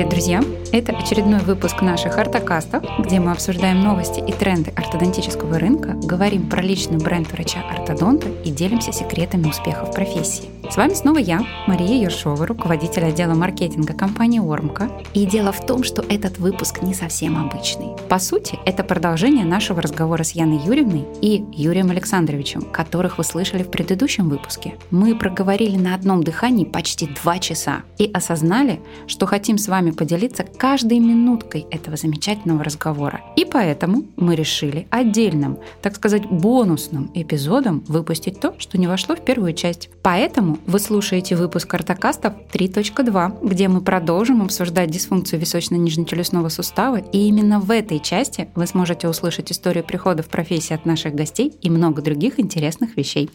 Привет, друзья! Это очередной выпуск наших ортокастов, где мы обсуждаем новости и тренды ортодонтического рынка, говорим про личный бренд врача-ортодонта и делимся секретами успеха в профессии. С вами снова я, Мария Ершова, руководитель отдела маркетинга компании Ормка. И дело в том, что этот выпуск не совсем обычный. По сути, это продолжение нашего разговора с Яной Юрьевной и Юрием Александровичем, которых вы слышали в предыдущем выпуске. Мы проговорили на одном дыхании почти два часа и осознали, что хотим с вами поделиться каждой минуткой этого замечательного разговора. И поэтому мы решили отдельным, так сказать, бонусным эпизодом выпустить то, что не вошло в первую часть. Поэтому вы слушаете выпуск Артокастов 3.2, где мы продолжим обсуждать дисфункцию височно-нижнечелюстного сустава, и именно в этой части вы сможете услышать историю прихода в профессии от наших гостей и много других интересных вещей.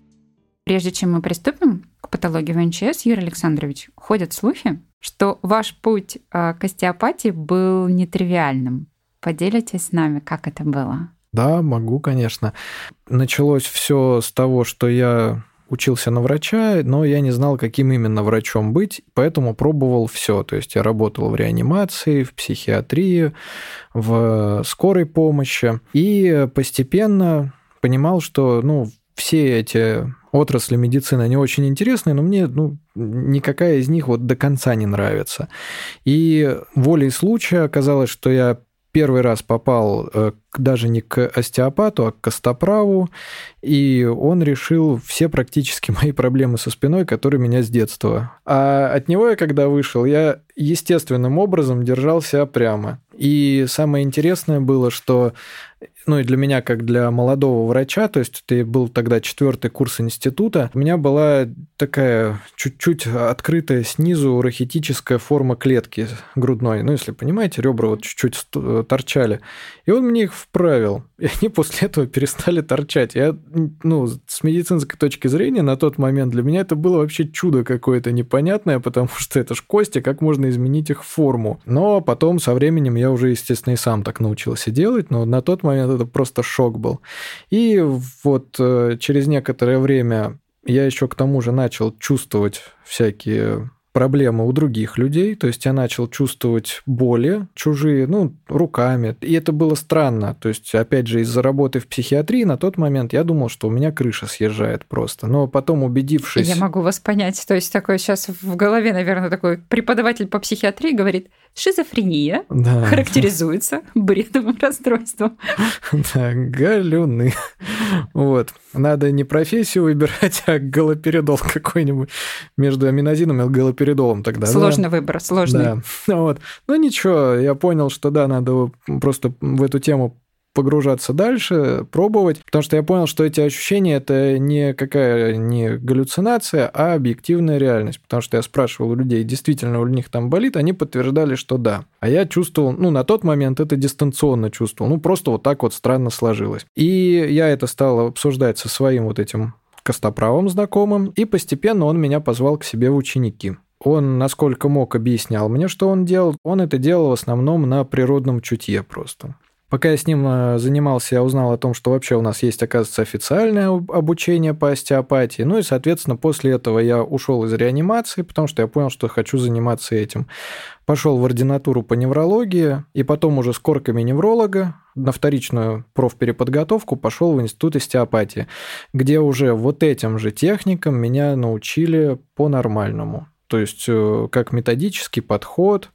Прежде чем мы приступим к патологии ВНЧС, Юрий Александрович, ходят слухи, что ваш путь а, к остеопатии был нетривиальным. Поделитесь с нами, как это было? Да, могу, конечно. Началось все с того, что я учился на врача, но я не знал, каким именно врачом быть, поэтому пробовал все. То есть я работал в реанимации, в психиатрии, в скорой помощи. И постепенно понимал, что ну, все эти отрасли медицины, они очень интересные, но мне ну, никакая из них вот до конца не нравится. И волей случая оказалось, что я первый раз попал э, даже не к остеопату, а к костоправу, и он решил все практически мои проблемы со спиной, которые меня с детства. А от него я, когда вышел, я естественным образом держался прямо. И самое интересное было, что ну и для меня, как для молодого врача, то есть это был тогда четвертый курс института, у меня была такая чуть-чуть открытая снизу рахитическая форма клетки грудной. Ну, если понимаете, ребра вот чуть-чуть торчали. И он мне их вправил. И они после этого перестали торчать. Я, ну, с медицинской точки зрения на тот момент для меня это было вообще чудо какое-то непонятное, потому что это ж кости, как можно изменить их форму. Но потом со временем я уже, естественно, и сам так научился делать, но на тот момент это просто шок был. И вот э, через некоторое время я еще к тому же начал чувствовать всякие проблемы у других людей, то есть я начал чувствовать боли чужие, ну, руками, и это было странно, то есть, опять же, из-за работы в психиатрии на тот момент я думал, что у меня крыша съезжает просто, но потом убедившись... Я могу вас понять, то есть такой сейчас в голове, наверное, такой преподаватель по психиатрии говорит, шизофрения да. характеризуется бредовым расстройством. Да, галюны. Вот. Надо не профессию выбирать, а галоперидол какой-нибудь между аминозином и галоперидолом тогда. Сложный да? выбор, сложный. Да. Вот. Ну ничего, я понял, что да, надо просто в эту тему погружаться дальше, пробовать, потому что я понял, что эти ощущения это не какая не галлюцинация, а объективная реальность, потому что я спрашивал у людей, действительно у них там болит, они подтверждали, что да. А я чувствовал, ну, на тот момент это дистанционно чувствовал, ну, просто вот так вот странно сложилось. И я это стал обсуждать со своим вот этим костоправым знакомым, и постепенно он меня позвал к себе в ученики. Он, насколько мог, объяснял мне, что он делал. Он это делал в основном на природном чутье просто. Пока я с ним э, занимался, я узнал о том, что вообще у нас есть, оказывается, официальное обучение по остеопатии. Ну и, соответственно, после этого я ушел из реанимации, потому что я понял, что хочу заниматься этим. Пошел в ординатуру по неврологии, и потом уже с корками невролога на вторичную профпереподготовку пошел в институт остеопатии, где уже вот этим же техникам меня научили по-нормальному. То есть э, как методический подход,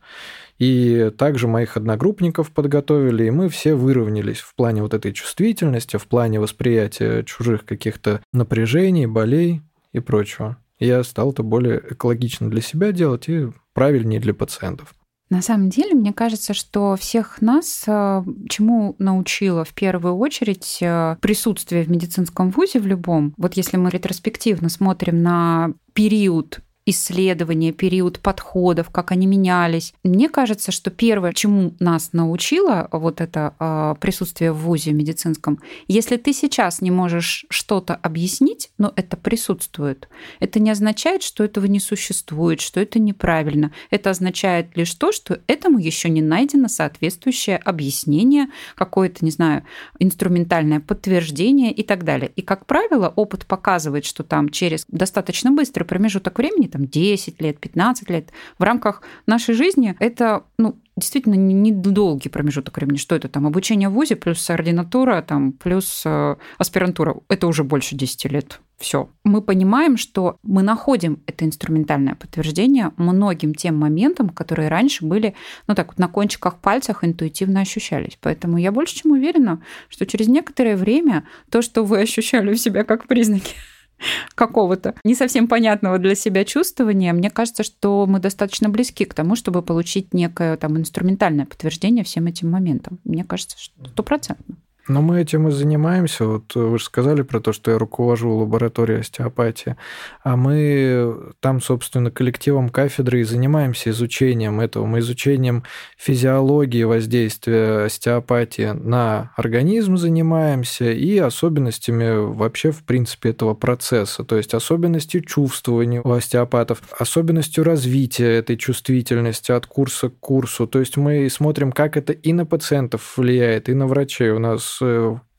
и также моих одногруппников подготовили, и мы все выровнялись в плане вот этой чувствительности, в плане восприятия чужих каких-то напряжений, болей и прочего. Я стал это более экологично для себя делать и правильнее для пациентов. На самом деле, мне кажется, что всех нас э, чему научило в первую очередь э, присутствие в медицинском вузе в любом. Вот если мы ретроспективно смотрим на период исследования, период подходов, как они менялись. Мне кажется, что первое, чему нас научило вот это э, присутствие в ВУЗе медицинском, если ты сейчас не можешь что-то объяснить, но это присутствует, это не означает, что этого не существует, что это неправильно. Это означает лишь то, что этому еще не найдено соответствующее объяснение, какое-то, не знаю, инструментальное подтверждение и так далее. И, как правило, опыт показывает, что там через достаточно быстрый промежуток времени, там там 10 лет, 15 лет. В рамках нашей жизни это, ну, действительно недолгий промежуток времени. Что это там? Обучение в ВУЗе плюс ординатура, там, плюс э, аспирантура. Это уже больше 10 лет. Все. Мы понимаем, что мы находим это инструментальное подтверждение многим тем моментам, которые раньше были, ну так вот, на кончиках пальцах интуитивно ощущались. Поэтому я больше чем уверена, что через некоторое время то, что вы ощущали у себя как признаки какого-то не совсем понятного для себя чувствования, мне кажется, что мы достаточно близки к тому, чтобы получить некое там инструментальное подтверждение всем этим моментам. Мне кажется, что стопроцентно. Но мы этим и занимаемся. Вот вы же сказали про то, что я руковожу лабораторией остеопатии. А мы там, собственно, коллективом кафедры и занимаемся изучением этого. Мы изучением физиологии воздействия остеопатии на организм занимаемся и особенностями вообще, в принципе, этого процесса. То есть особенностью чувствования у остеопатов, особенностью развития этой чувствительности от курса к курсу. То есть мы смотрим, как это и на пациентов влияет, и на врачей. У нас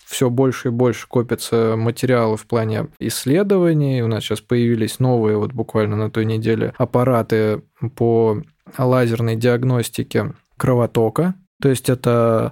Все больше и больше копятся материалы в плане исследований. У нас сейчас появились новые, вот буквально на той неделе, аппараты по лазерной диагностике кровотока. То есть это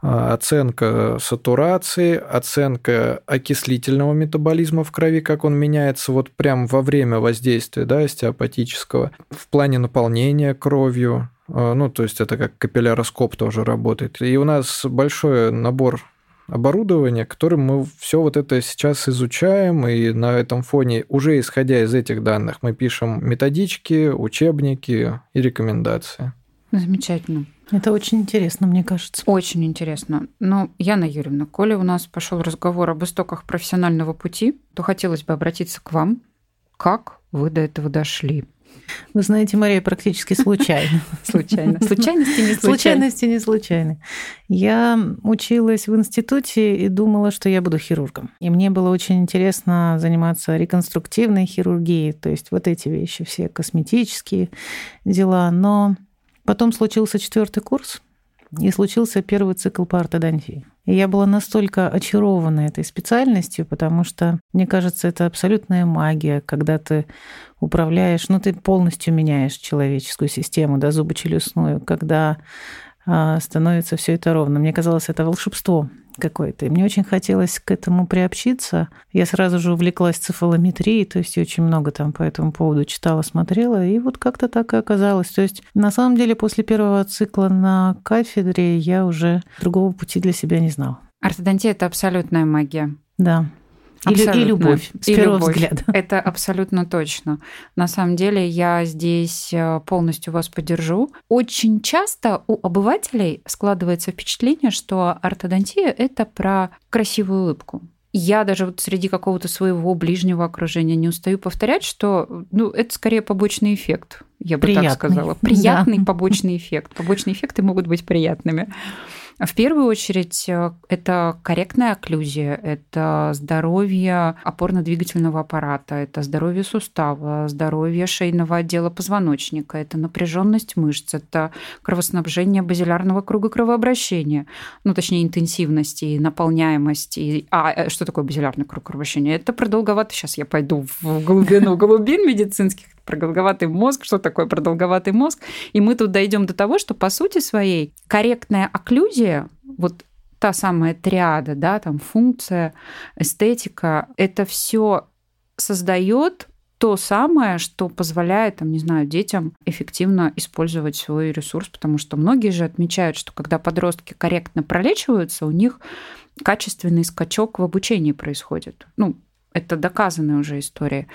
а, оценка сатурации, оценка окислительного метаболизма в крови, как он меняется вот прям во время воздействия да, остеопатического, в плане наполнения кровью, а, ну, то есть это как капилляроскоп тоже работает. И у нас большой набор оборудование, которым мы все вот это сейчас изучаем, и на этом фоне, уже исходя из этих данных, мы пишем методички, учебники и рекомендации. Замечательно. Это очень интересно, мне кажется. Очень интересно. Но, Яна Юрьевна, коли у нас пошел разговор об истоках профессионального пути, то хотелось бы обратиться к вам. Как вы до этого дошли? Вы знаете, Мария, практически случайно. Случайно. Случайности не случайны. Случайности не случайны. Я училась в институте и думала, что я буду хирургом. И мне было очень интересно заниматься реконструктивной хирургией, то есть вот эти вещи, все косметические дела. Но потом случился четвертый курс, и случился первый цикл по ортодонтии. И я была настолько очарована этой специальностью, потому что, мне кажется, это абсолютная магия, когда ты управляешь, ну, ты полностью меняешь человеческую систему, да, зубочелюстную, когда а, становится все это ровно. Мне казалось, это волшебство какое-то. И мне очень хотелось к этому приобщиться. Я сразу же увлеклась цифалометрией, то есть я очень много там по этому поводу читала, смотрела, и вот как-то так и оказалось. То есть на самом деле после первого цикла на кафедре я уже другого пути для себя не знала. Ортодонтия – это абсолютная магия. Да. Абсолютно. И, любовь с и первого любовь. взгляда. Это абсолютно точно. На самом деле я здесь э, полностью вас поддержу. Очень часто у обывателей складывается впечатление, что ортодонтия – это про красивую улыбку. Я даже вот среди какого-то своего ближнего окружения не устаю повторять, что ну, это скорее побочный эффект, я бы приятный. так сказала. Приятный да. побочный эффект. Побочные эффекты могут быть приятными. В первую очередь, э, это корректная окклюзия, это здоровье опорно-двигательного аппарата, это здоровье сустава, здоровье шейного отдела позвоночника, это напряженность мышц, это кровоснабжение базилярного круга кровообращения, ну, точнее, интенсивности, наполняемости. А э, что такое базилярный круг кровообращения? Это продолговато. Сейчас я пойду в глубину глубин медицинских продолговатый мозг, что такое продолговатый мозг. И мы тут дойдем до того, что по сути своей корректная окклюзия, вот та самая триада, да, там функция, эстетика, это все создает то самое, что позволяет, там, не знаю, детям эффективно использовать свой ресурс, потому что многие же отмечают, что когда подростки корректно пролечиваются, у них качественный скачок в обучении происходит. Ну, это доказанная уже история.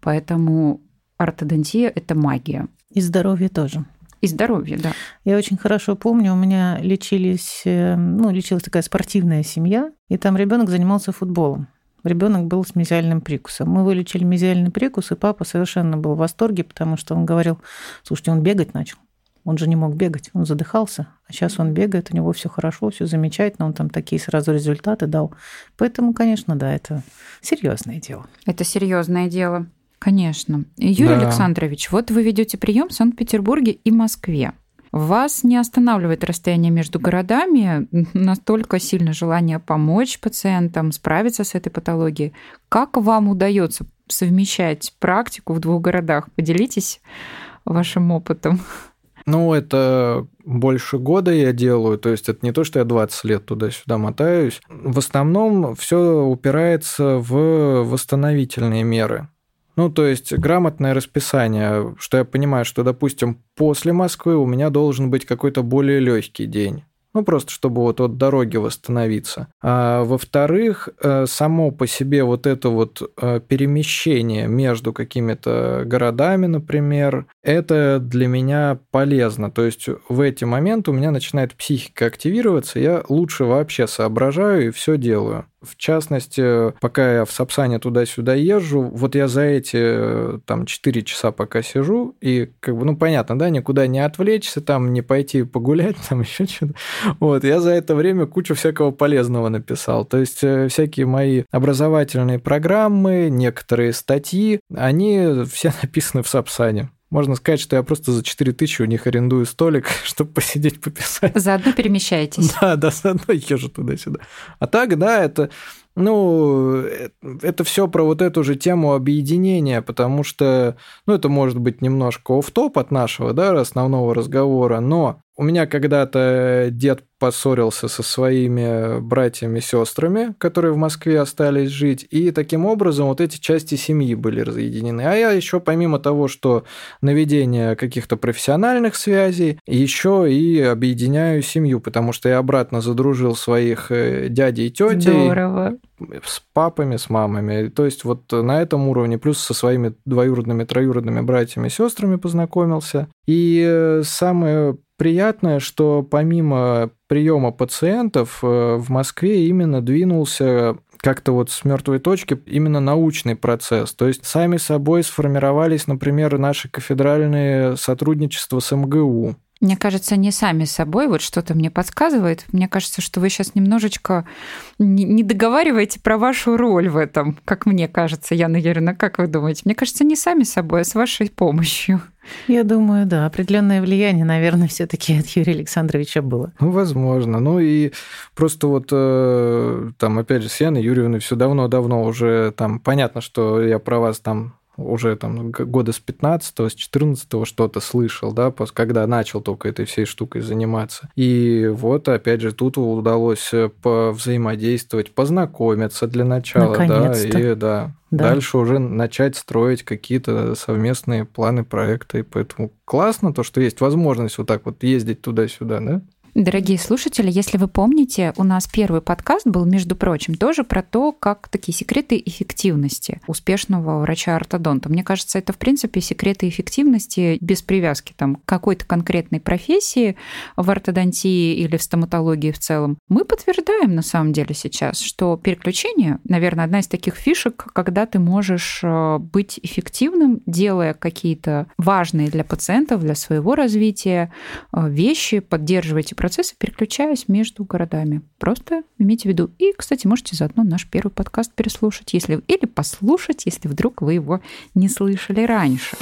Поэтому ортодонтия – это магия. И здоровье тоже. И здоровье, да. Я очень хорошо помню, у меня лечились, э, ну, лечилась такая спортивная семья, и там ребенок занимался футболом. Ребенок был с мезиальным прикусом. Мы вылечили мезиальный прикус, и папа совершенно был в восторге, потому что он говорил, слушайте, он бегать начал. Он же не мог бегать, он задыхался, а сейчас он бегает, у него все хорошо, все замечательно, он там такие сразу результаты дал. Поэтому, конечно, да, это серьезное дело. Это серьезное дело. Конечно. Юрий да. Александрович, вот вы ведете прием в Санкт-Петербурге и Москве. Вас не останавливает расстояние между городами, настолько сильно желание помочь пациентам, справиться с этой патологией. Как вам удается совмещать практику в двух городах? Поделитесь вашим опытом. Ну, это больше года я делаю, то есть это не то, что я 20 лет туда-сюда мотаюсь. В основном все упирается в восстановительные меры. Ну, то есть грамотное расписание, что я понимаю, что, допустим, после Москвы у меня должен быть какой-то более легкий день. Ну, просто чтобы вот от дороги восстановиться. А во-вторых, э, само по себе вот это вот э, перемещение между какими-то городами, например, это для меня полезно. То есть в эти моменты у меня начинает психика активироваться, я лучше вообще соображаю и все делаю. В частности, пока я в Сапсане туда-сюда езжу, вот я за эти там 4 часа пока сижу, и как бы, ну, понятно, да, никуда не отвлечься, там не пойти погулять, там еще что-то. Вот, я за это время кучу всякого полезного написал. То есть э, всякие мои образовательные программы, некоторые статьи, они все написаны в Сапсане. Можно сказать, что я просто за 4 тысячи у них арендую столик, чтобы посидеть, пописать. Заодно перемещаетесь. Да, да, заодно езжу туда-сюда. А так, да, это ну, это все про вот эту же тему объединения, потому что, ну, это может быть немножко оф топ от нашего, да, основного разговора, но у меня когда-то дед поссорился со своими братьями и сестрами, которые в Москве остались жить, и таким образом вот эти части семьи были разъединены. А я еще помимо того, что наведение каких-то профессиональных связей, еще и объединяю семью, потому что я обратно задружил своих э, дядей и тетей. Здорово. С папами, с мамами. То есть вот на этом уровне, плюс со своими двоюродными, троюродными братьями и сестрами познакомился. И э, самое приятное, что помимо приема пациентов э, в Москве именно двинулся как-то вот с мертвой точки именно научный процесс. То есть сами собой сформировались, например, наши кафедральные сотрудничества с МГУ. Мне кажется, не сами собой, вот что-то мне подсказывает. Мне кажется, что вы сейчас немножечко не договариваете про вашу роль в этом, как мне кажется, Яна Юрьевна, как вы думаете? Мне кажется, не сами собой, а с вашей помощью. Я думаю, да, определенное влияние, наверное, все-таки от Юрия Александровича было. Ну, возможно. Ну и просто вот э, там, опять же, с Яной Юрьевной все давно-давно уже там понятно, что я про вас там уже там года с 15 с 14 что-то слышал, да, когда начал только этой всей штукой заниматься. И вот, опять же, тут удалось э, взаимодействовать, познакомиться для начала, да, и да, да. Дальше уже начать строить какие-то совместные планы проекта. И поэтому классно то, что есть возможность вот так вот ездить туда-сюда, да? Дорогие слушатели, если вы помните, у нас первый подкаст был, между прочим, тоже про то, как такие секреты эффективности успешного врача-ортодонта. Мне кажется, это, в принципе, секреты эффективности без привязки там, к какой-то конкретной профессии в ортодонтии или в стоматологии в целом. Мы подтверждаем, на самом деле, сейчас, что переключение, наверное, одна из таких фишек, когда ты можешь э, быть эффективным, делая какие-то важные для пациентов, для своего развития э, вещи, поддерживать процессы, переключаясь между городами. Просто имейте в виду. И, кстати, можете заодно наш первый подкаст переслушать, если или послушать, если вдруг вы его не слышали раньше.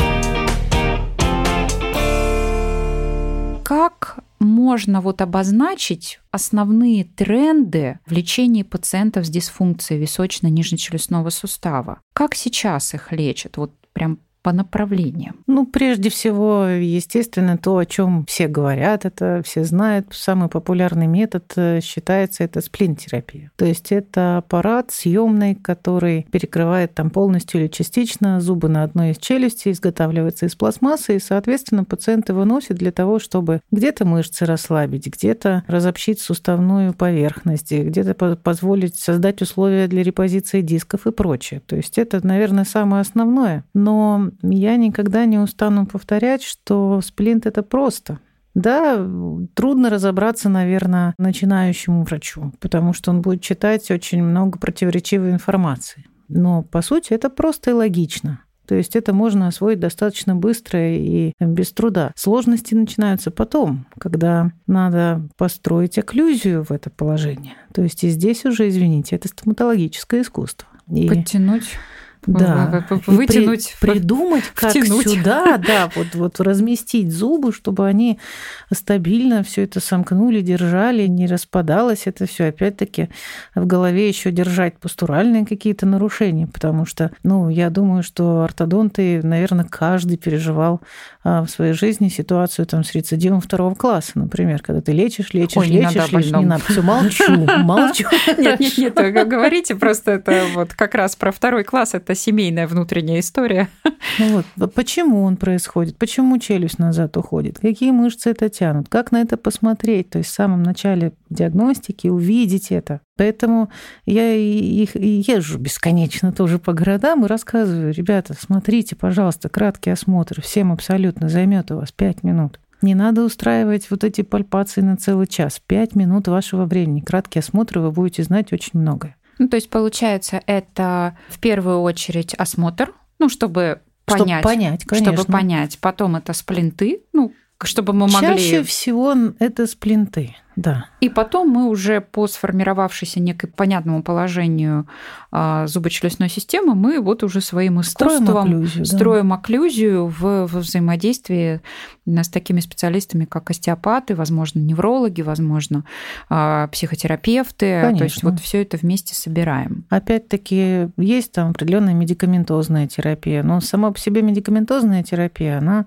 Как можно вот обозначить основные тренды в лечении пациентов с дисфункцией височно-нижнечелюстного сустава? Как сейчас их лечат? Вот прям по направлениям? Ну, прежде всего, естественно, то, о чем все говорят, это все знают. Самый популярный метод э, считается это сплин-терапия. То есть это аппарат съемный, который перекрывает там полностью или частично зубы на одной из челюстей, изготавливается из пластмассы, и, соответственно, пациент его носит для того, чтобы где-то мышцы расслабить, где-то разобщить суставную поверхность, где-то позволить создать условия для репозиции дисков и прочее. То есть это, наверное, самое основное. Но я никогда не устану повторять, что сплинт это просто. Да, трудно разобраться, наверное, начинающему врачу, потому что он будет читать очень много противоречивой информации. Но, по сути, это просто и логично. То есть это можно освоить достаточно быстро и без труда. Сложности начинаются потом, когда надо построить окклюзию в это положение. То есть и здесь уже, извините, это стоматологическое искусство. И... Подтянуть да. вытянуть, при, придумать, как втянуть. сюда, да, вот, вот разместить зубы, чтобы они стабильно все это сомкнули, держали, не распадалось это все. Опять-таки в голове еще держать постуральные какие-то нарушения, потому что, ну, я думаю, что ортодонты, наверное, каждый переживал а, в своей жизни ситуацию там с рецидивом второго класса, например, когда ты лечишь, лечишь, Ой, лечишь, не надо лечишь, не надо, все молчу, молчу. Нет, нет, нет, говорите просто это вот как раз про второй класс, это семейная внутренняя история. Ну вот, почему он происходит? Почему челюсть назад уходит? Какие мышцы это тянут? Как на это посмотреть? То есть в самом начале диагностики увидеть это. Поэтому я их езжу бесконечно тоже по городам и рассказываю, ребята, смотрите, пожалуйста, краткий осмотр, всем абсолютно займет у вас 5 минут. Не надо устраивать вот эти пальпации на целый час. Пять минут вашего времени. Краткий осмотр, вы будете знать очень многое. Ну, то есть, получается, это в первую очередь осмотр, ну, чтобы понять. Чтобы понять, конечно. Чтобы понять. Потом это сплинты, ну, чтобы мы могли... Чаще всего это сплинты. Да. И потом мы уже по сформировавшейся некой понятному положению зубочелюстной системы, мы вот уже своим искусством строим окклюзию, строим да. окклюзию в, в взаимодействии с такими специалистами, как остеопаты, возможно, неврологи, возможно, а, психотерапевты. Конечно. То есть вот все это вместе собираем. Опять-таки есть там определенная медикаментозная терапия, но сама по себе медикаментозная терапия, она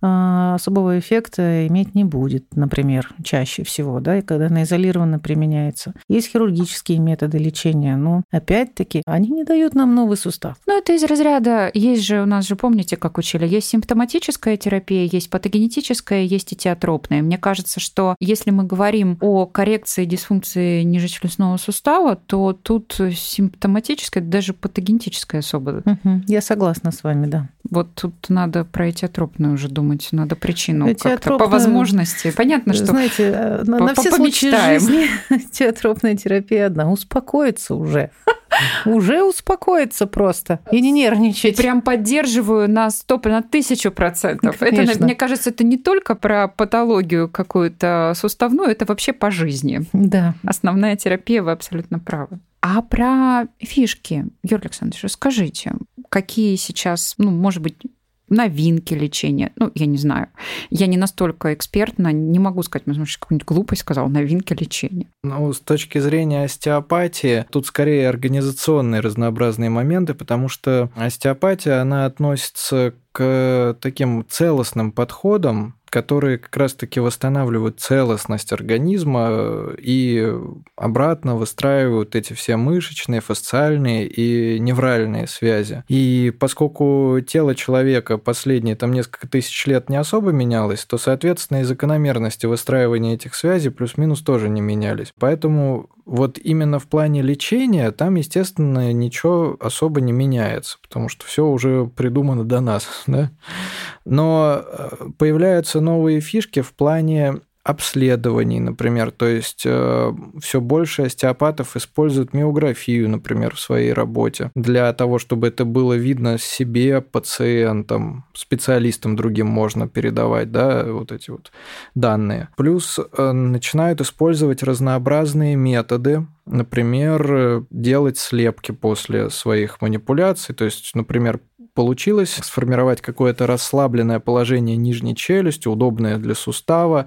а, особого эффекта иметь не будет, например, чаще всего да, и когда она изолированно применяется. Есть хирургические методы лечения, но опять-таки они не дают нам новый сустав. Ну, это из разряда, есть же у нас же, помните, как учили, есть симптоматическая терапия, есть патогенетическая, есть и теотропная. Мне кажется, что если мы говорим о коррекции дисфункции нижечелюстного сустава, то тут симптоматическая, даже патогенетическая особо. Угу, я согласна с вами, да. Вот тут надо про этиотропную уже думать, надо причину как-то по возможности. Понятно, что знаете, э, на, на все случаи жизни теотропная терапия одна. Успокоиться уже. Уже успокоиться просто и не нервничать. Прям поддерживаю на стоп, на тысячу процентов. Это, мне кажется, это не только про патологию какую-то суставную, это вообще по жизни. Да. Основная терапия, вы абсолютно правы. А про фишки, Юрий Александрович, расскажите, какие сейчас, ну, может быть, новинки лечения. Ну, я не знаю. Я не настолько экспертна, не могу сказать, может, какую-нибудь глупость сказал, новинки лечения. Ну, с точки зрения остеопатии, тут скорее организационные разнообразные моменты, потому что остеопатия, она относится к таким целостным подходам, которые как раз-таки восстанавливают целостность организма э, и обратно выстраивают эти все мышечные, фасциальные и невральные связи. И поскольку тело человека последние там несколько тысяч лет не особо менялось, то, соответственно, и закономерности выстраивания этих связей плюс-минус тоже не менялись. Поэтому вот именно в плане лечения там, естественно, ничего особо не меняется, потому что все уже придумано до нас, да? Но э, появляются новые фишки в плане обследований, например. То есть э, все больше остеопатов используют миографию, например, в своей работе для того, чтобы это было видно себе, пациентам, специалистам другим можно передавать, да, вот эти вот данные. Плюс э, начинают использовать разнообразные методы, например, делать слепки после своих манипуляций, то есть, например, получилось сформировать какое-то расслабленное положение нижней челюсти, удобное для сустава,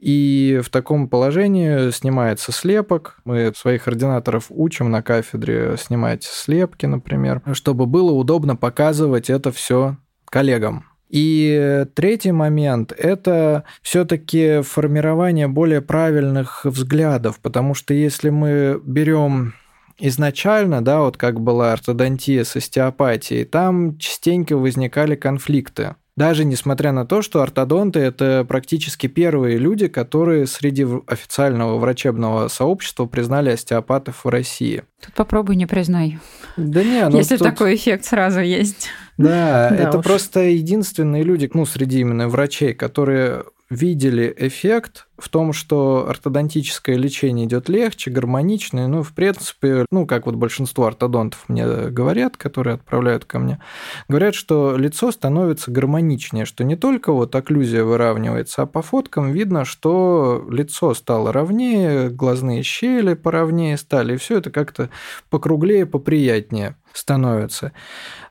и в таком положении снимается слепок. Мы своих ординаторов учим на кафедре снимать слепки, например, чтобы было удобно показывать это все коллегам. И третий момент – это все-таки формирование более правильных взглядов, потому что если мы берем изначально, да, вот как была ортодонтия с остеопатией, там частенько возникали конфликты. Даже несмотря на то, что ортодонты – это практически первые люди, которые среди официального врачебного сообщества признали остеопатов в России. Тут попробуй не признай. Да не, ну Если тут... такой эффект сразу есть. Да, это просто единственные люди, ну, среди именно врачей, которые видели эффект в том, что ортодонтическое лечение идет легче, гармоничнее. Ну, в принципе, ну, как вот большинство ортодонтов мне говорят, которые отправляют ко мне, говорят, что лицо становится гармоничнее, что не только вот окклюзия выравнивается, а по фоткам видно, что лицо стало ровнее, глазные щели поровнее стали, и все это как-то покруглее, поприятнее. Становятся.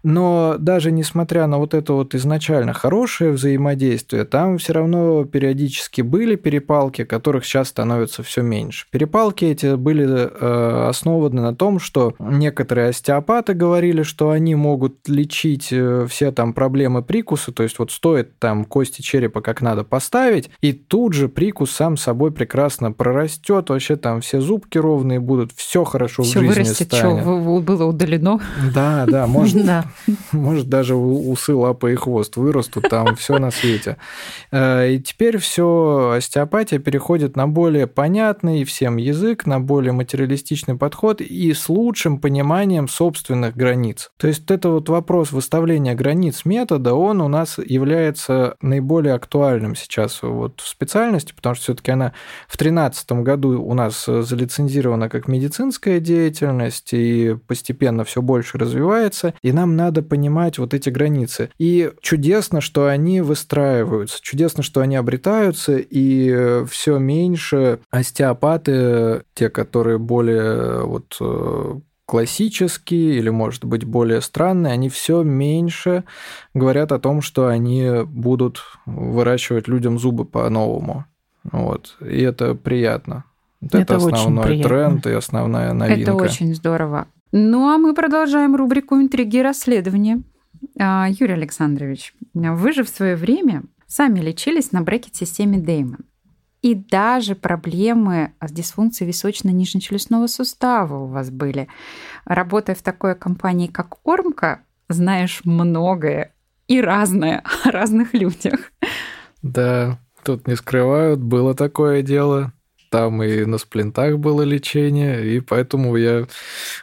Но даже несмотря на вот это вот изначально хорошее взаимодействие, там все равно периодически были перепалки, которых сейчас становится все меньше. Перепалки эти были э, основаны на том, что некоторые остеопаты говорили, что они могут лечить э, все там проблемы прикуса, то есть вот стоит там кости черепа как надо поставить, и тут же прикус сам собой прекрасно прорастет, вообще там все зубки ровные будут, все хорошо все в жизни вырастет, станет. что было удалено. Да, да, может, может даже усы, лапы и хвост вырастут, там все на свете. Э, и теперь все остеопатия переходит на более понятный всем язык, на более материалистичный подход и с лучшим пониманием собственных границ. То есть это вот вопрос выставления границ метода, он у нас является наиболее актуальным сейчас вот в специальности, потому что все-таки она в 2013 году у нас залицензирована как медицинская деятельность и постепенно все больше развивается, и нам надо понимать вот эти границы. И чудесно, что они выстраиваются, чудесно, что они обретаются, и все меньше остеопаты, те, которые более вот э, классические или, может быть, более странные, они все меньше говорят о том, что они будут выращивать людям зубы по-новому. Вот. И это приятно. это, это основной тренд и основная новинка. Это очень здорово. Ну а мы продолжаем рубрику «Интриги и расследования». А, Юрий Александрович, вы же в свое время сами лечились на брекет-системе Деймон. И даже проблемы с дисфункцией височно-нижнечелюстного сустава у вас были. Работая в такой компании, как Ормка, знаешь многое и разное о разных людях. Да, тут не скрывают, было такое дело там и на сплинтах было лечение, и поэтому я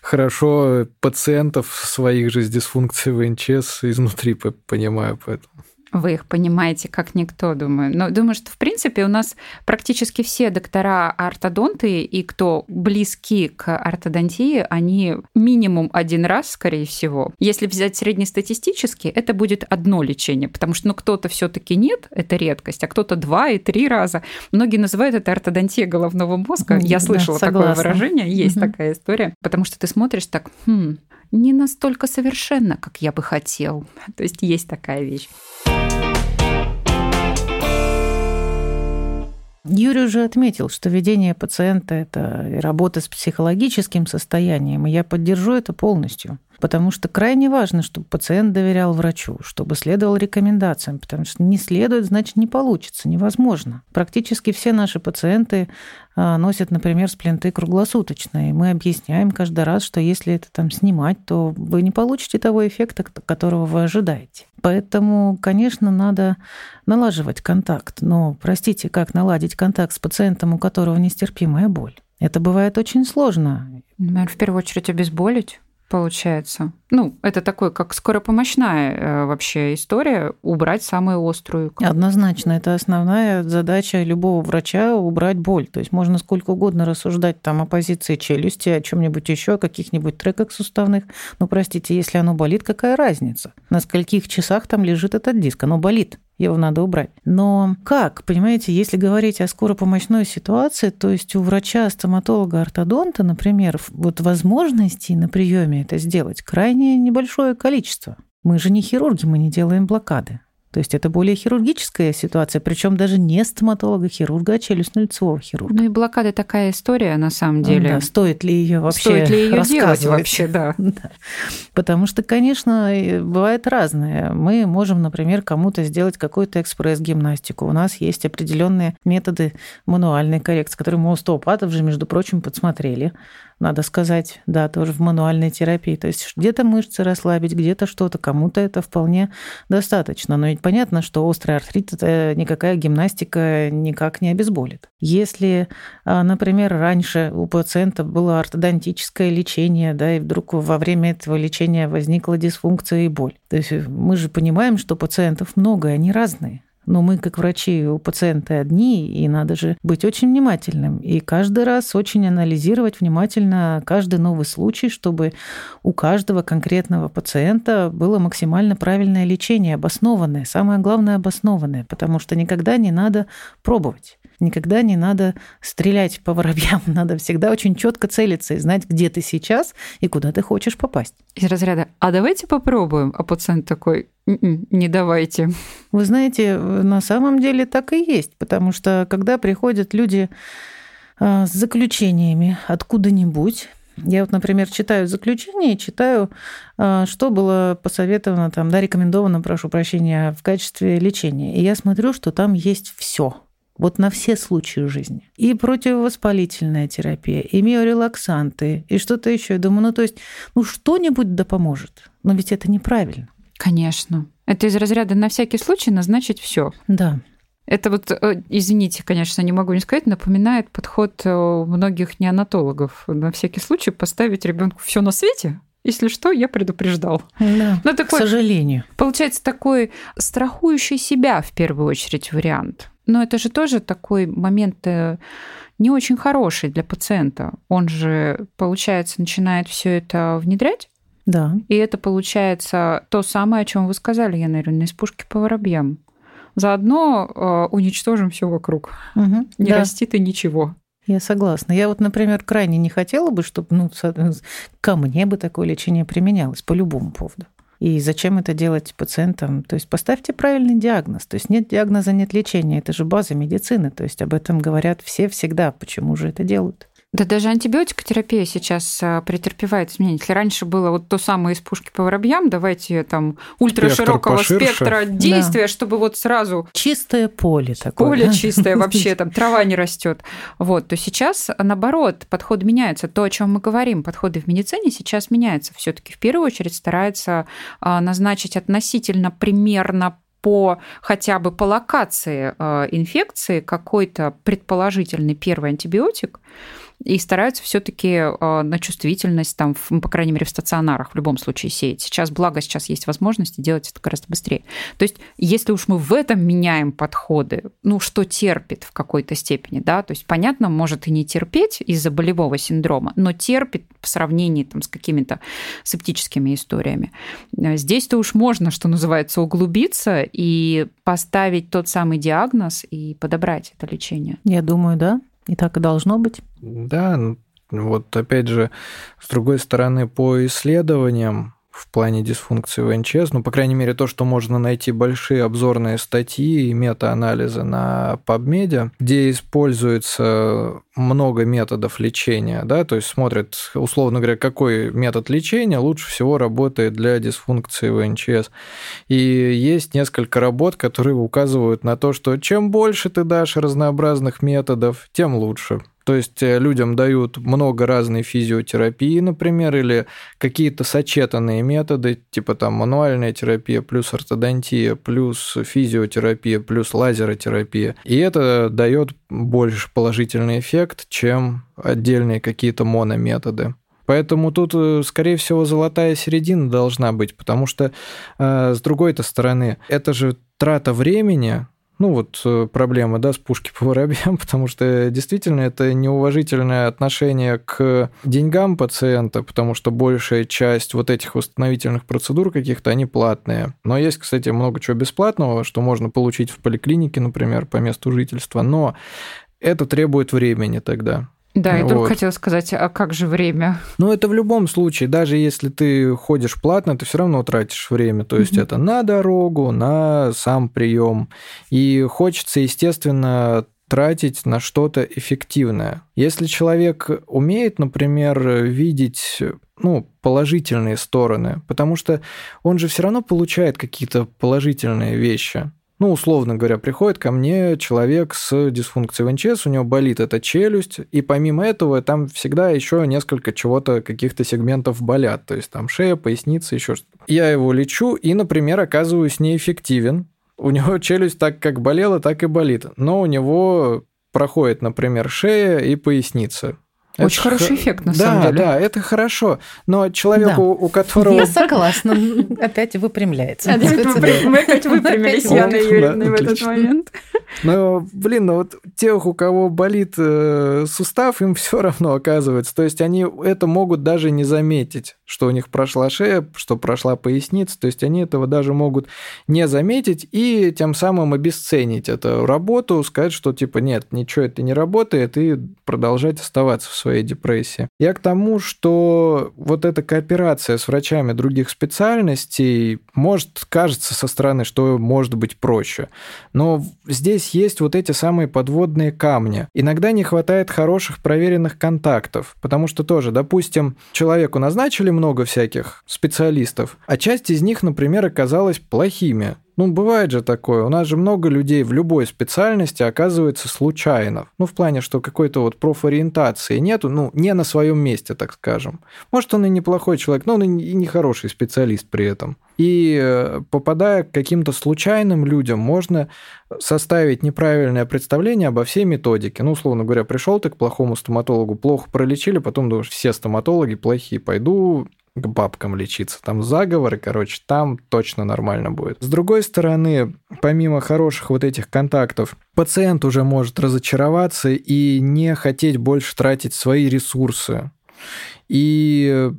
хорошо пациентов своих же с дисфункцией ВНЧС изнутри понимаю, поэтому. Вы их понимаете как никто, думаю. Но думаю, что в принципе у нас практически все доктора ортодонты и кто близки к ортодонтии, они минимум один раз, скорее всего. Если взять среднестатистически, это будет одно лечение, потому что ну, кто-то все таки нет, это редкость, а кто-то два и три раза. Многие называют это ортодонтия головного мозга. Я слышала да, такое выражение, есть угу. такая история, потому что ты смотришь так, хм, не настолько совершенно, как я бы хотел. То есть есть такая вещь. Юрий уже отметил, что ведение пациента – это работа с психологическим состоянием, и я поддержу это полностью. Потому что крайне важно, чтобы пациент доверял врачу, чтобы следовал рекомендациям, потому что не следует, значит, не получится, невозможно. Практически все наши пациенты а, носят, например, сплинты круглосуточные. Мы объясняем каждый раз, что если это там снимать, то вы не получите того эффекта, которого вы ожидаете. Поэтому, конечно, надо налаживать контакт. Но, простите, как наладить контакт с пациентом, у которого нестерпимая боль? Это бывает очень сложно. Наверное, в первую очередь обезболить получается. Ну, это такой, как скоропомощная э, вообще история, убрать самую острую. Однозначно, это основная задача любого врача – убрать боль. То есть можно сколько угодно рассуждать там о позиции челюсти, о чем нибудь еще, о каких-нибудь треках суставных. Но, простите, если оно болит, какая разница? На скольких часах там лежит этот диск? Оно болит его надо убрать. Но как, понимаете, если говорить о скоропомощной ситуации, то есть у врача, стоматолога, ортодонта, например, вот возможностей на приеме это сделать крайне небольшое количество. Мы же не хирурги, мы не делаем блокады. То есть это более хирургическая ситуация, причем даже не стоматолога, хирурга, а челюстно-лицевого хирурга. Ну и блокада такая история на самом деле. Да, стоит ли ее вообще Стоит ли ее делать вообще, да. да. Потому что, конечно, бывает разное. Мы можем, например, кому-то сделать какую-то экспресс-гимнастику. У нас есть определенные методы мануальной коррекции, которые мы у остеопатов же, между прочим, подсмотрели надо сказать, да, тоже в мануальной терапии. То есть где-то мышцы расслабить, где-то что-то, кому-то это вполне достаточно. Но ведь понятно, что острый артрит это никакая гимнастика никак не обезболит. Если, а, например, раньше у пациента было ортодонтическое лечение, да, и вдруг во время этого лечения возникла дисфункция и боль. То есть мы же понимаем, что пациентов много, и они разные Но мы, как врачи, у пациента одни, и надо же быть очень внимательным. И каждый раз очень анализировать внимательно каждый новый случай, чтобы у каждого конкретного пациента было максимально правильное лечение, обоснованное. Самое главное, обоснованное, потому что никогда не надо пробовать. Никогда не надо стрелять по воробьям, надо всегда очень четко целиться и знать, где ты сейчас и куда ты хочешь попасть. Из разряда «а давайте попробуем», а пациент такой «М-м, «не давайте». Вы знаете, на самом деле так и есть, потому что когда приходят люди а, с заключениями откуда-нибудь, я вот, например, читаю заключение, читаю, а, что было посоветовано, там, да, рекомендовано, прошу прощения, в качестве лечения. И я смотрю, что там есть все. Вот на все случаи жизни. И противовоспалительная терапия, и миорелаксанты, и что-то еще. Я думаю, ну то есть, ну что-нибудь да поможет. Но ведь это неправильно. Конечно. Это из разряда на всякий случай назначить все. Да. Это вот, э, извините, конечно, не могу не сказать, напоминает подход э, многих неонатологов. На всякий случай поставить ребенку все на свете, если что, я предупреждал. Да, Но такой, к сожалению. Получается такой страхующий себя в первую очередь вариант. Но это же тоже такой момент э, не очень хороший для пациента. Он же, получается, начинает все это внедрять. Да. И это получается то самое, о чем вы сказали, Яна Юрьевна, из пушки по воробьям. Заодно э, уничтожим все вокруг. Угу, не да. растит и ничего. Я согласна. Я вот, например, крайне не хотела бы, чтобы ну, ко мне бы такое лечение применялось по любому поводу. И зачем это делать пациентам? То есть поставьте правильный диагноз. То есть нет диагноза, нет лечения. Это же база медицины. То есть об этом говорят все всегда. Почему же это делают? Да даже антибиотикотерапия сейчас а, претерпевает изменения. Если раньше было вот то самое из пушки по воробьям, давайте там ультраширокого спектра действия, да. чтобы вот сразу... Чистое поле такое. Поле да? чистое вообще, там трава не растет. Вот, то сейчас, наоборот, подход меняется. То, о чем мы говорим, подходы в медицине сейчас меняются. все таки в первую очередь стараются а, назначить относительно примерно по хотя бы по локации а, инфекции какой-то предположительный первый антибиотик, и стараются все-таки а, на чувствительность, там, по крайней мере, в стационарах в любом случае сеять. Сейчас, благо, сейчас есть возможности делать это гораздо быстрее. То есть, если уж мы в этом меняем подходы, ну, что терпит в какой-то степени, да, то есть, понятно, может и не терпеть из-за болевого синдрома, но терпит в сравнении там, с какими-то септическими историями. Здесь-то уж можно, что называется, углубиться и поставить тот самый диагноз и подобрать это лечение. Я думаю, да. И так и должно быть. Да, вот опять же, с другой стороны, по исследованиям в плане дисфункции ВНЧС, ну, по крайней мере, то, что можно найти большие обзорные статьи и мета-анализы на PubMed, где используется много методов лечения, да, то есть смотрят, условно говоря, какой метод лечения лучше всего работает для дисфункции ВНЧС. И есть несколько работ, которые указывают на то, что чем больше ты дашь разнообразных методов, тем лучше. То есть э, людям дают много разной физиотерапии, например, или какие-то сочетанные методы, типа там мануальная терапия плюс ортодонтия, плюс физиотерапия, плюс лазеротерапия. И это дает больше положительный эффект, чем отдельные какие-то монометоды. Поэтому тут, э, скорее всего, золотая середина должна быть, потому что, э, с другой-то стороны, это же трата времени, ну вот э, проблема, да, с пушки по воробьям, потому что действительно это неуважительное отношение к деньгам пациента, потому что большая часть вот этих восстановительных процедур каких-то, они платные. Но есть, кстати, много чего бесплатного, что можно получить в поликлинике, например, по месту жительства, но это требует времени тогда. Да, я вот. только хотела сказать, а как же время? Ну, это в любом случае, даже если ты ходишь платно, ты все равно тратишь время. То есть mm-hmm. это на дорогу, на сам прием. И хочется, естественно, тратить на что-то эффективное. Если человек умеет, например, видеть ну, положительные стороны, потому что он же все равно получает какие-то положительные вещи. Ну, условно говоря, приходит ко мне человек с дисфункцией ВНЧС, у него болит эта челюсть, и помимо этого там всегда еще несколько чего-то, каких-то сегментов болят, то есть там шея, поясница, еще что-то. Я его лечу и, например, оказываюсь неэффективен. У него челюсть так как болела, так и болит, но у него проходит, например, шея и поясница. Очень это хороший х... эффект, на да, самом деле. Да, это хорошо. Но человеку, да. у которого... Я согласна. Опять выпрямляется. Мы опять выпрямились, Яна Юрьевна, в этот момент. Но, блин, ну вот тех, у кого болит э, сустав, им все равно оказывается. То есть они это могут даже не заметить, что у них прошла шея, что прошла поясница. То есть они этого даже могут не заметить и тем самым обесценить эту работу, сказать, что типа нет, ничего это не работает, и продолжать оставаться в своей депрессии. Я к тому, что вот эта кооперация с врачами других специальностей может кажется со стороны, что может быть проще. Но здесь есть вот эти самые подводные камни. Иногда не хватает хороших проверенных контактов, потому что тоже, допустим, человеку назначили много всяких специалистов, а часть из них, например, оказалась плохими. Ну, бывает же такое. У нас же много людей в любой специальности оказывается случайно. Ну, в плане, что какой-то вот профориентации нету, ну, не на своем месте, так скажем. Может, он и неплохой человек, но он и не хороший специалист при этом. И э, попадая к каким-то случайным людям, можно составить неправильное представление обо всей методике. Ну, условно говоря, пришел ты к плохому стоматологу, плохо пролечили, потом думаешь, все стоматологи плохие, пойду к бабкам лечиться. Там заговоры, короче, там точно нормально будет. С другой стороны, помимо хороших вот этих контактов, пациент уже может разочароваться и не хотеть больше тратить свои ресурсы. И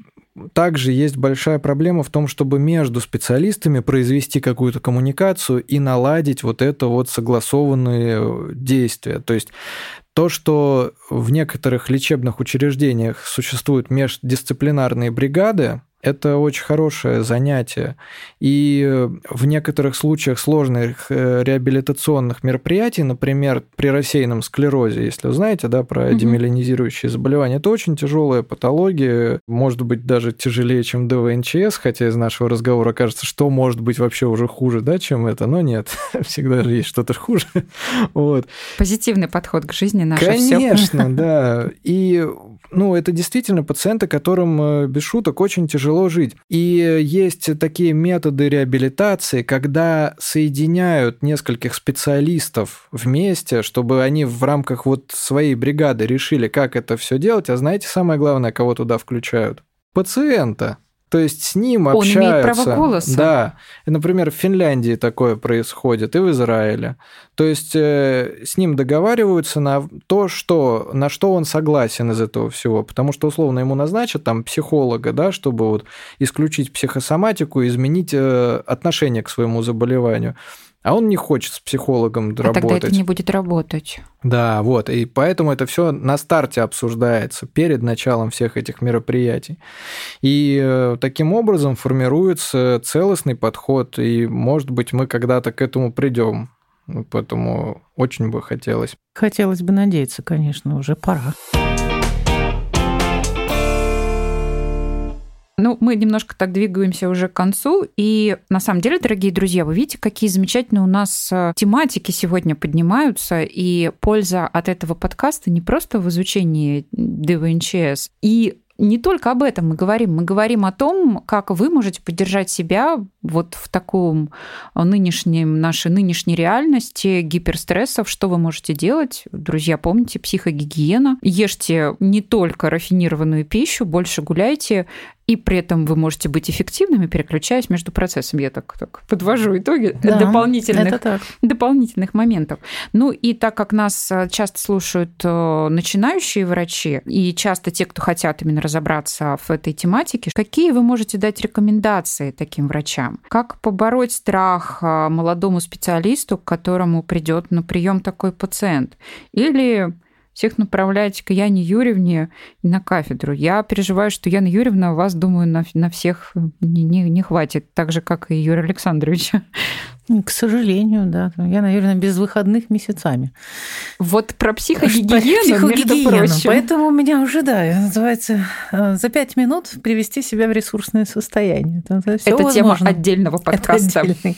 также есть большая проблема в том, чтобы между специалистами произвести какую-то коммуникацию и наладить вот это вот согласованные действия. То есть то, что в некоторых лечебных учреждениях существуют междисциплинарные бригады, это очень хорошее занятие. И в некоторых случаях сложных э, реабилитационных мероприятий, например, при рассеянном склерозе, если вы знаете, да, про угу. демиелинизирующие заболевания, это очень тяжелая патология, может быть, даже тяжелее, чем ДВНЧС, хотя из нашего разговора кажется, что может быть вообще уже хуже, да, чем это, но нет, всегда же есть что-то хуже. вот. Позитивный подход к жизни наше Конечно, да. И ну, это действительно пациенты, которым э, без шуток очень тяжело жить. И есть такие методы реабилитации, когда соединяют нескольких специалистов вместе, чтобы они в рамках вот своей бригады решили, как это все делать. А знаете, самое главное, кого туда включают? Пациента. То есть с ним Он общаются. Он имеет право голоса. Да. Например, в Финляндии такое происходит и в Израиле. То есть э, с ним договариваются на то, что, на что он согласен из этого всего. Потому что, условно, ему назначат там психолога, да, чтобы вот исключить психосоматику изменить э, отношение к своему заболеванию а он не хочет с психологом а работать. Тогда это не будет работать. Да, вот, и поэтому это все на старте обсуждается перед началом всех этих мероприятий. И э, таким образом формируется целостный подход, и, может быть, мы когда-то к этому придем. Поэтому очень бы хотелось. Хотелось бы надеяться, конечно, уже пора. Ну, мы немножко так двигаемся уже к концу. И на самом деле, дорогие друзья, вы видите, какие замечательные у нас э, тематики сегодня поднимаются. И польза от этого подкаста не просто в изучении ДВНЧС. И не только об этом мы говорим. Мы говорим о том, как вы можете поддержать себя вот в таком нынешнем, нашей нынешней реальности гиперстрессов. Что вы можете делать? Друзья, помните, психогигиена. Ешьте не только рафинированную пищу, больше гуляйте и при этом вы можете быть эффективными, переключаясь между процессами. Я так, так подвожу итоги да, дополнительных, дополнительных моментов. Ну и так как нас э, часто слушают э, начинающие врачи и часто те, кто хотят именно разобраться в этой тематике, какие вы можете дать рекомендации таким врачам? Как побороть страх э, молодому специалисту, к которому придет на прием такой пациент? Или всех направлять к Яне Юрьевне на кафедру. Я переживаю, что Яна Юрьевна у вас, думаю, на, на всех не, не, не хватит, так же, как и Юрия Александровича. К сожалению, да. Я, наверное, без выходных месяцами. Вот про психогигиену, между прочим. Поэтому у меня уже, да, называется э, за пять минут привести себя в ресурсное состояние. Это, Это тема отдельного подкаста. Это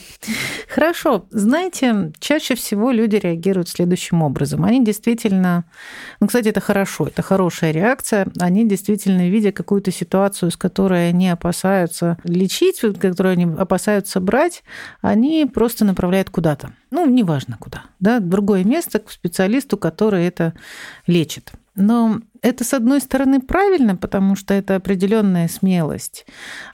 Хорошо. Знаете, чаще всего люди реагируют следующим образом. Они действительно... Ну, кстати, это хорошо, это хорошая реакция. Они действительно, видя какую-то ситуацию, с которой они опасаются лечить, которую они опасаются брать, они просто направляет куда-то. Ну, неважно куда, да, другое место к специалисту, который это лечит. Но это, с одной стороны, правильно, потому что это определенная смелость,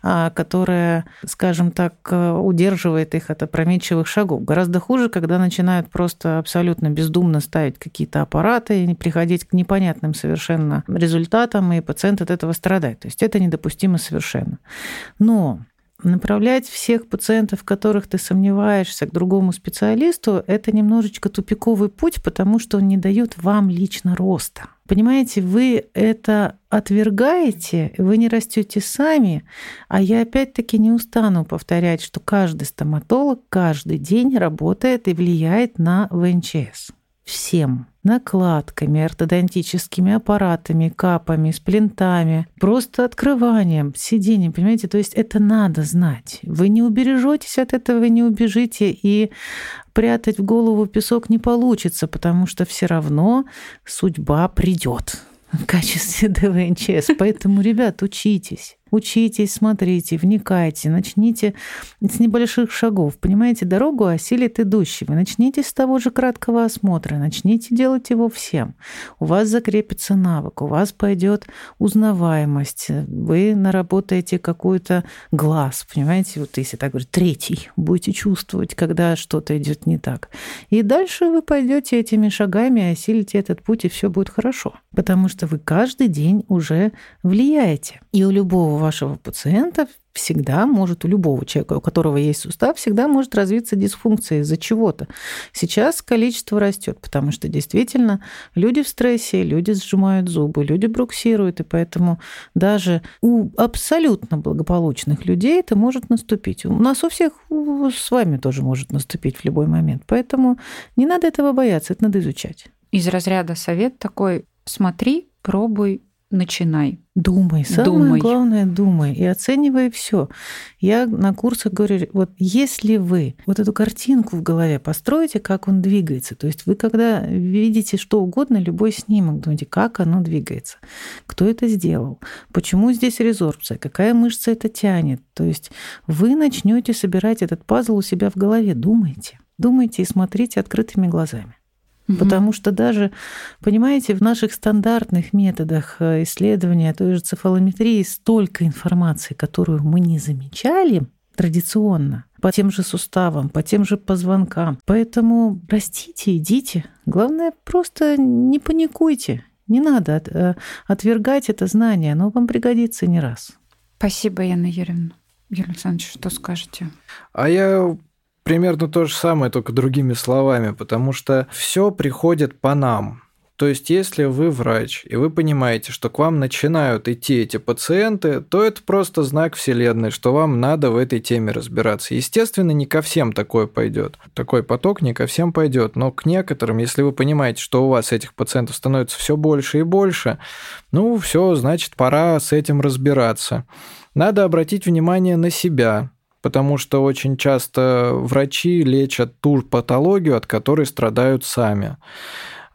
а, которая, скажем так, удерживает их от опрометчивых шагов. Гораздо хуже, когда начинают просто абсолютно бездумно ставить какие-то аппараты и приходить к непонятным совершенно результатам, и пациент от этого страдает. То есть это недопустимо совершенно. Но направлять всех пациентов, в которых ты сомневаешься, к другому специалисту, это немножечко тупиковый путь, потому что он не дает вам лично роста. Понимаете, вы это отвергаете, вы не растете сами, а я опять-таки не устану повторять, что каждый стоматолог каждый день работает и влияет на ВНЧС. Всем накладками, ортодонтическими аппаратами, капами, сплинтами, просто открыванием, сидением, понимаете? То есть это надо знать. Вы не убережетесь от этого, вы не убежите, и прятать в голову песок не получится, потому что все равно судьба придет в качестве ДВНЧС. Поэтому, ребят, учитесь. Учитесь, смотрите, вникайте, начните с небольших шагов. Понимаете, дорогу осилит идущий. Вы начните с того же краткого осмотра, начните делать его всем. У вас закрепится навык, у вас пойдет узнаваемость, вы наработаете какой-то глаз, понимаете, вот если так говорить, третий, будете чувствовать, когда что-то идет не так. И дальше вы пойдете этими шагами, осилите этот путь, и все будет хорошо. Потому что вы каждый день уже влияете. И у любого вашего пациента всегда может, у любого человека, у которого есть сустав, всегда может развиться дисфункция из-за чего-то. Сейчас количество растет, потому что действительно люди в стрессе, люди сжимают зубы, люди бруксируют, и поэтому даже у абсолютно благополучных людей это может наступить. У нас у всех с вами тоже может наступить в любой момент. Поэтому не надо этого бояться, это надо изучать. Из разряда совет такой, смотри, пробуй, начинай. Думай. Самое думай. главное, думай. И оценивай все. Я на курсах говорю, вот если вы вот эту картинку в голове построите, как он двигается, то есть вы когда видите что угодно, любой снимок, думаете, как оно двигается, кто это сделал, почему здесь резорбция, какая мышца это тянет. То есть вы начнете собирать этот пазл у себя в голове. Думайте. Думайте и смотрите открытыми глазами. Угу. Потому что даже, понимаете, в наших стандартных методах э, исследования той же цефалометрии столько информации, которую мы не замечали традиционно, по тем же суставам, по тем же позвонкам. Поэтому растите, идите. Главное, просто не паникуйте. Не надо э, отвергать это знание, оно вам пригодится не раз. Спасибо, Яна Юрьевна. Юрий Александрович, что скажете? А я примерно то же самое, только другими словами, потому что все приходит по нам. То есть, если вы врач, и вы понимаете, что к вам начинают идти эти пациенты, то это просто знак Вселенной, что вам надо в этой теме разбираться. Естественно, не ко всем такое пойдет. Такой поток не ко всем пойдет, но к некоторым, если вы понимаете, что у вас этих пациентов становится все больше и больше, ну, все, значит, пора с этим разбираться. Надо обратить внимание на себя, потому что очень часто врачи лечат ту патологию, от которой страдают сами.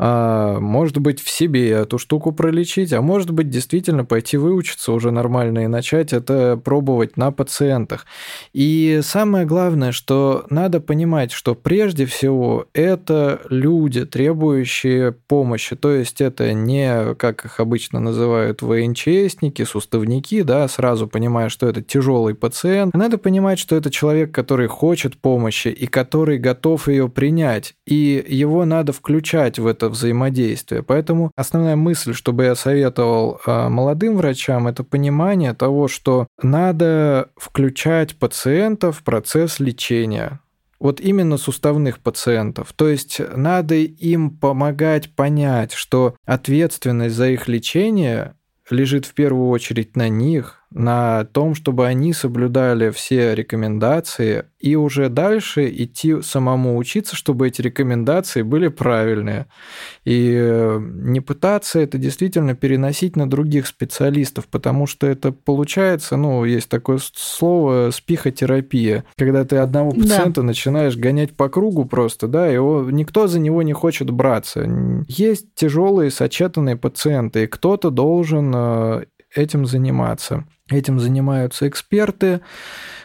А, может быть, в себе эту штуку пролечить, а может быть, действительно пойти выучиться уже нормально и начать это пробовать на пациентах. И самое главное, что надо понимать, что прежде всего это люди, требующие помощи. То есть это не, как их обычно называют, ВНЧСники, суставники, да, сразу понимая, что это тяжелый пациент. Надо понимать, что это человек, который хочет помощи и который готов ее принять. И его надо включать в это взаимодействия. Поэтому основная мысль, чтобы я советовал а, молодым врачам, это понимание того, что надо включать пациентов в процесс лечения. Вот именно суставных пациентов. То есть надо им помогать понять, что ответственность за их лечение лежит в первую очередь на них, на том, чтобы они соблюдали все рекомендации и уже дальше идти самому учиться, чтобы эти рекомендации были правильные. И э, не пытаться это действительно переносить на других специалистов, потому что это получается, ну, есть такое слово спихотерапия, когда ты одного пациента да. начинаешь гонять по кругу просто, да, и его, никто за него не хочет браться. Есть тяжелые сочетанные пациенты, и кто-то должен э, этим заниматься. Этим занимаются эксперты,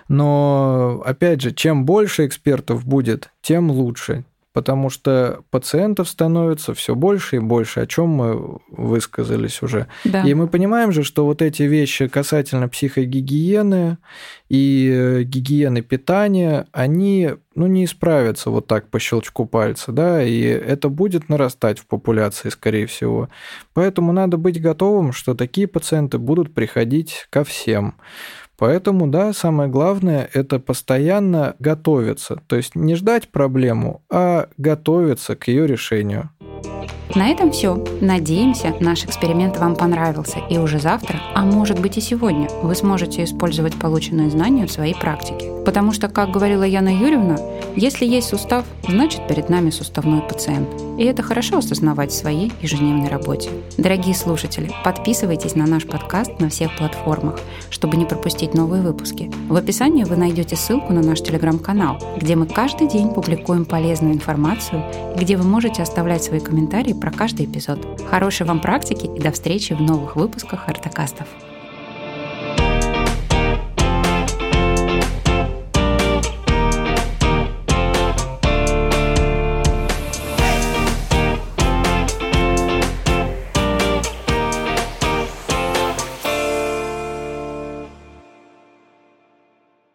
но, опять же, чем больше экспертов будет, тем лучше. Потому что пациентов становится все больше и больше, о чем мы высказались уже. Да. И мы понимаем же, что вот эти вещи касательно психогигиены и э, гигиены питания, они ну, не исправятся вот так по щелчку пальца, да, и это будет нарастать в популяции, скорее всего. Поэтому надо быть готовым, что такие пациенты будут приходить ко всем. Поэтому, да, самое главное – это постоянно готовиться. То есть не ждать проблему, а готовиться к ее решению. На этом все. Надеемся, наш эксперимент вам понравился. И уже завтра, а может быть и сегодня, вы сможете использовать полученные знания в своей практике. Потому что, как говорила Яна Юрьевна, если есть сустав, значит перед нами суставной пациент. И это хорошо осознавать в своей ежедневной работе. Дорогие слушатели, подписывайтесь на наш подкаст на всех платформах, чтобы не пропустить новые выпуски. В описании вы найдете ссылку на наш телеграм-канал, где мы каждый день публикуем полезную информацию и где вы можете оставлять свои комментарии про каждый эпизод. Хорошей вам практики и до встречи в новых выпусках Артокастов.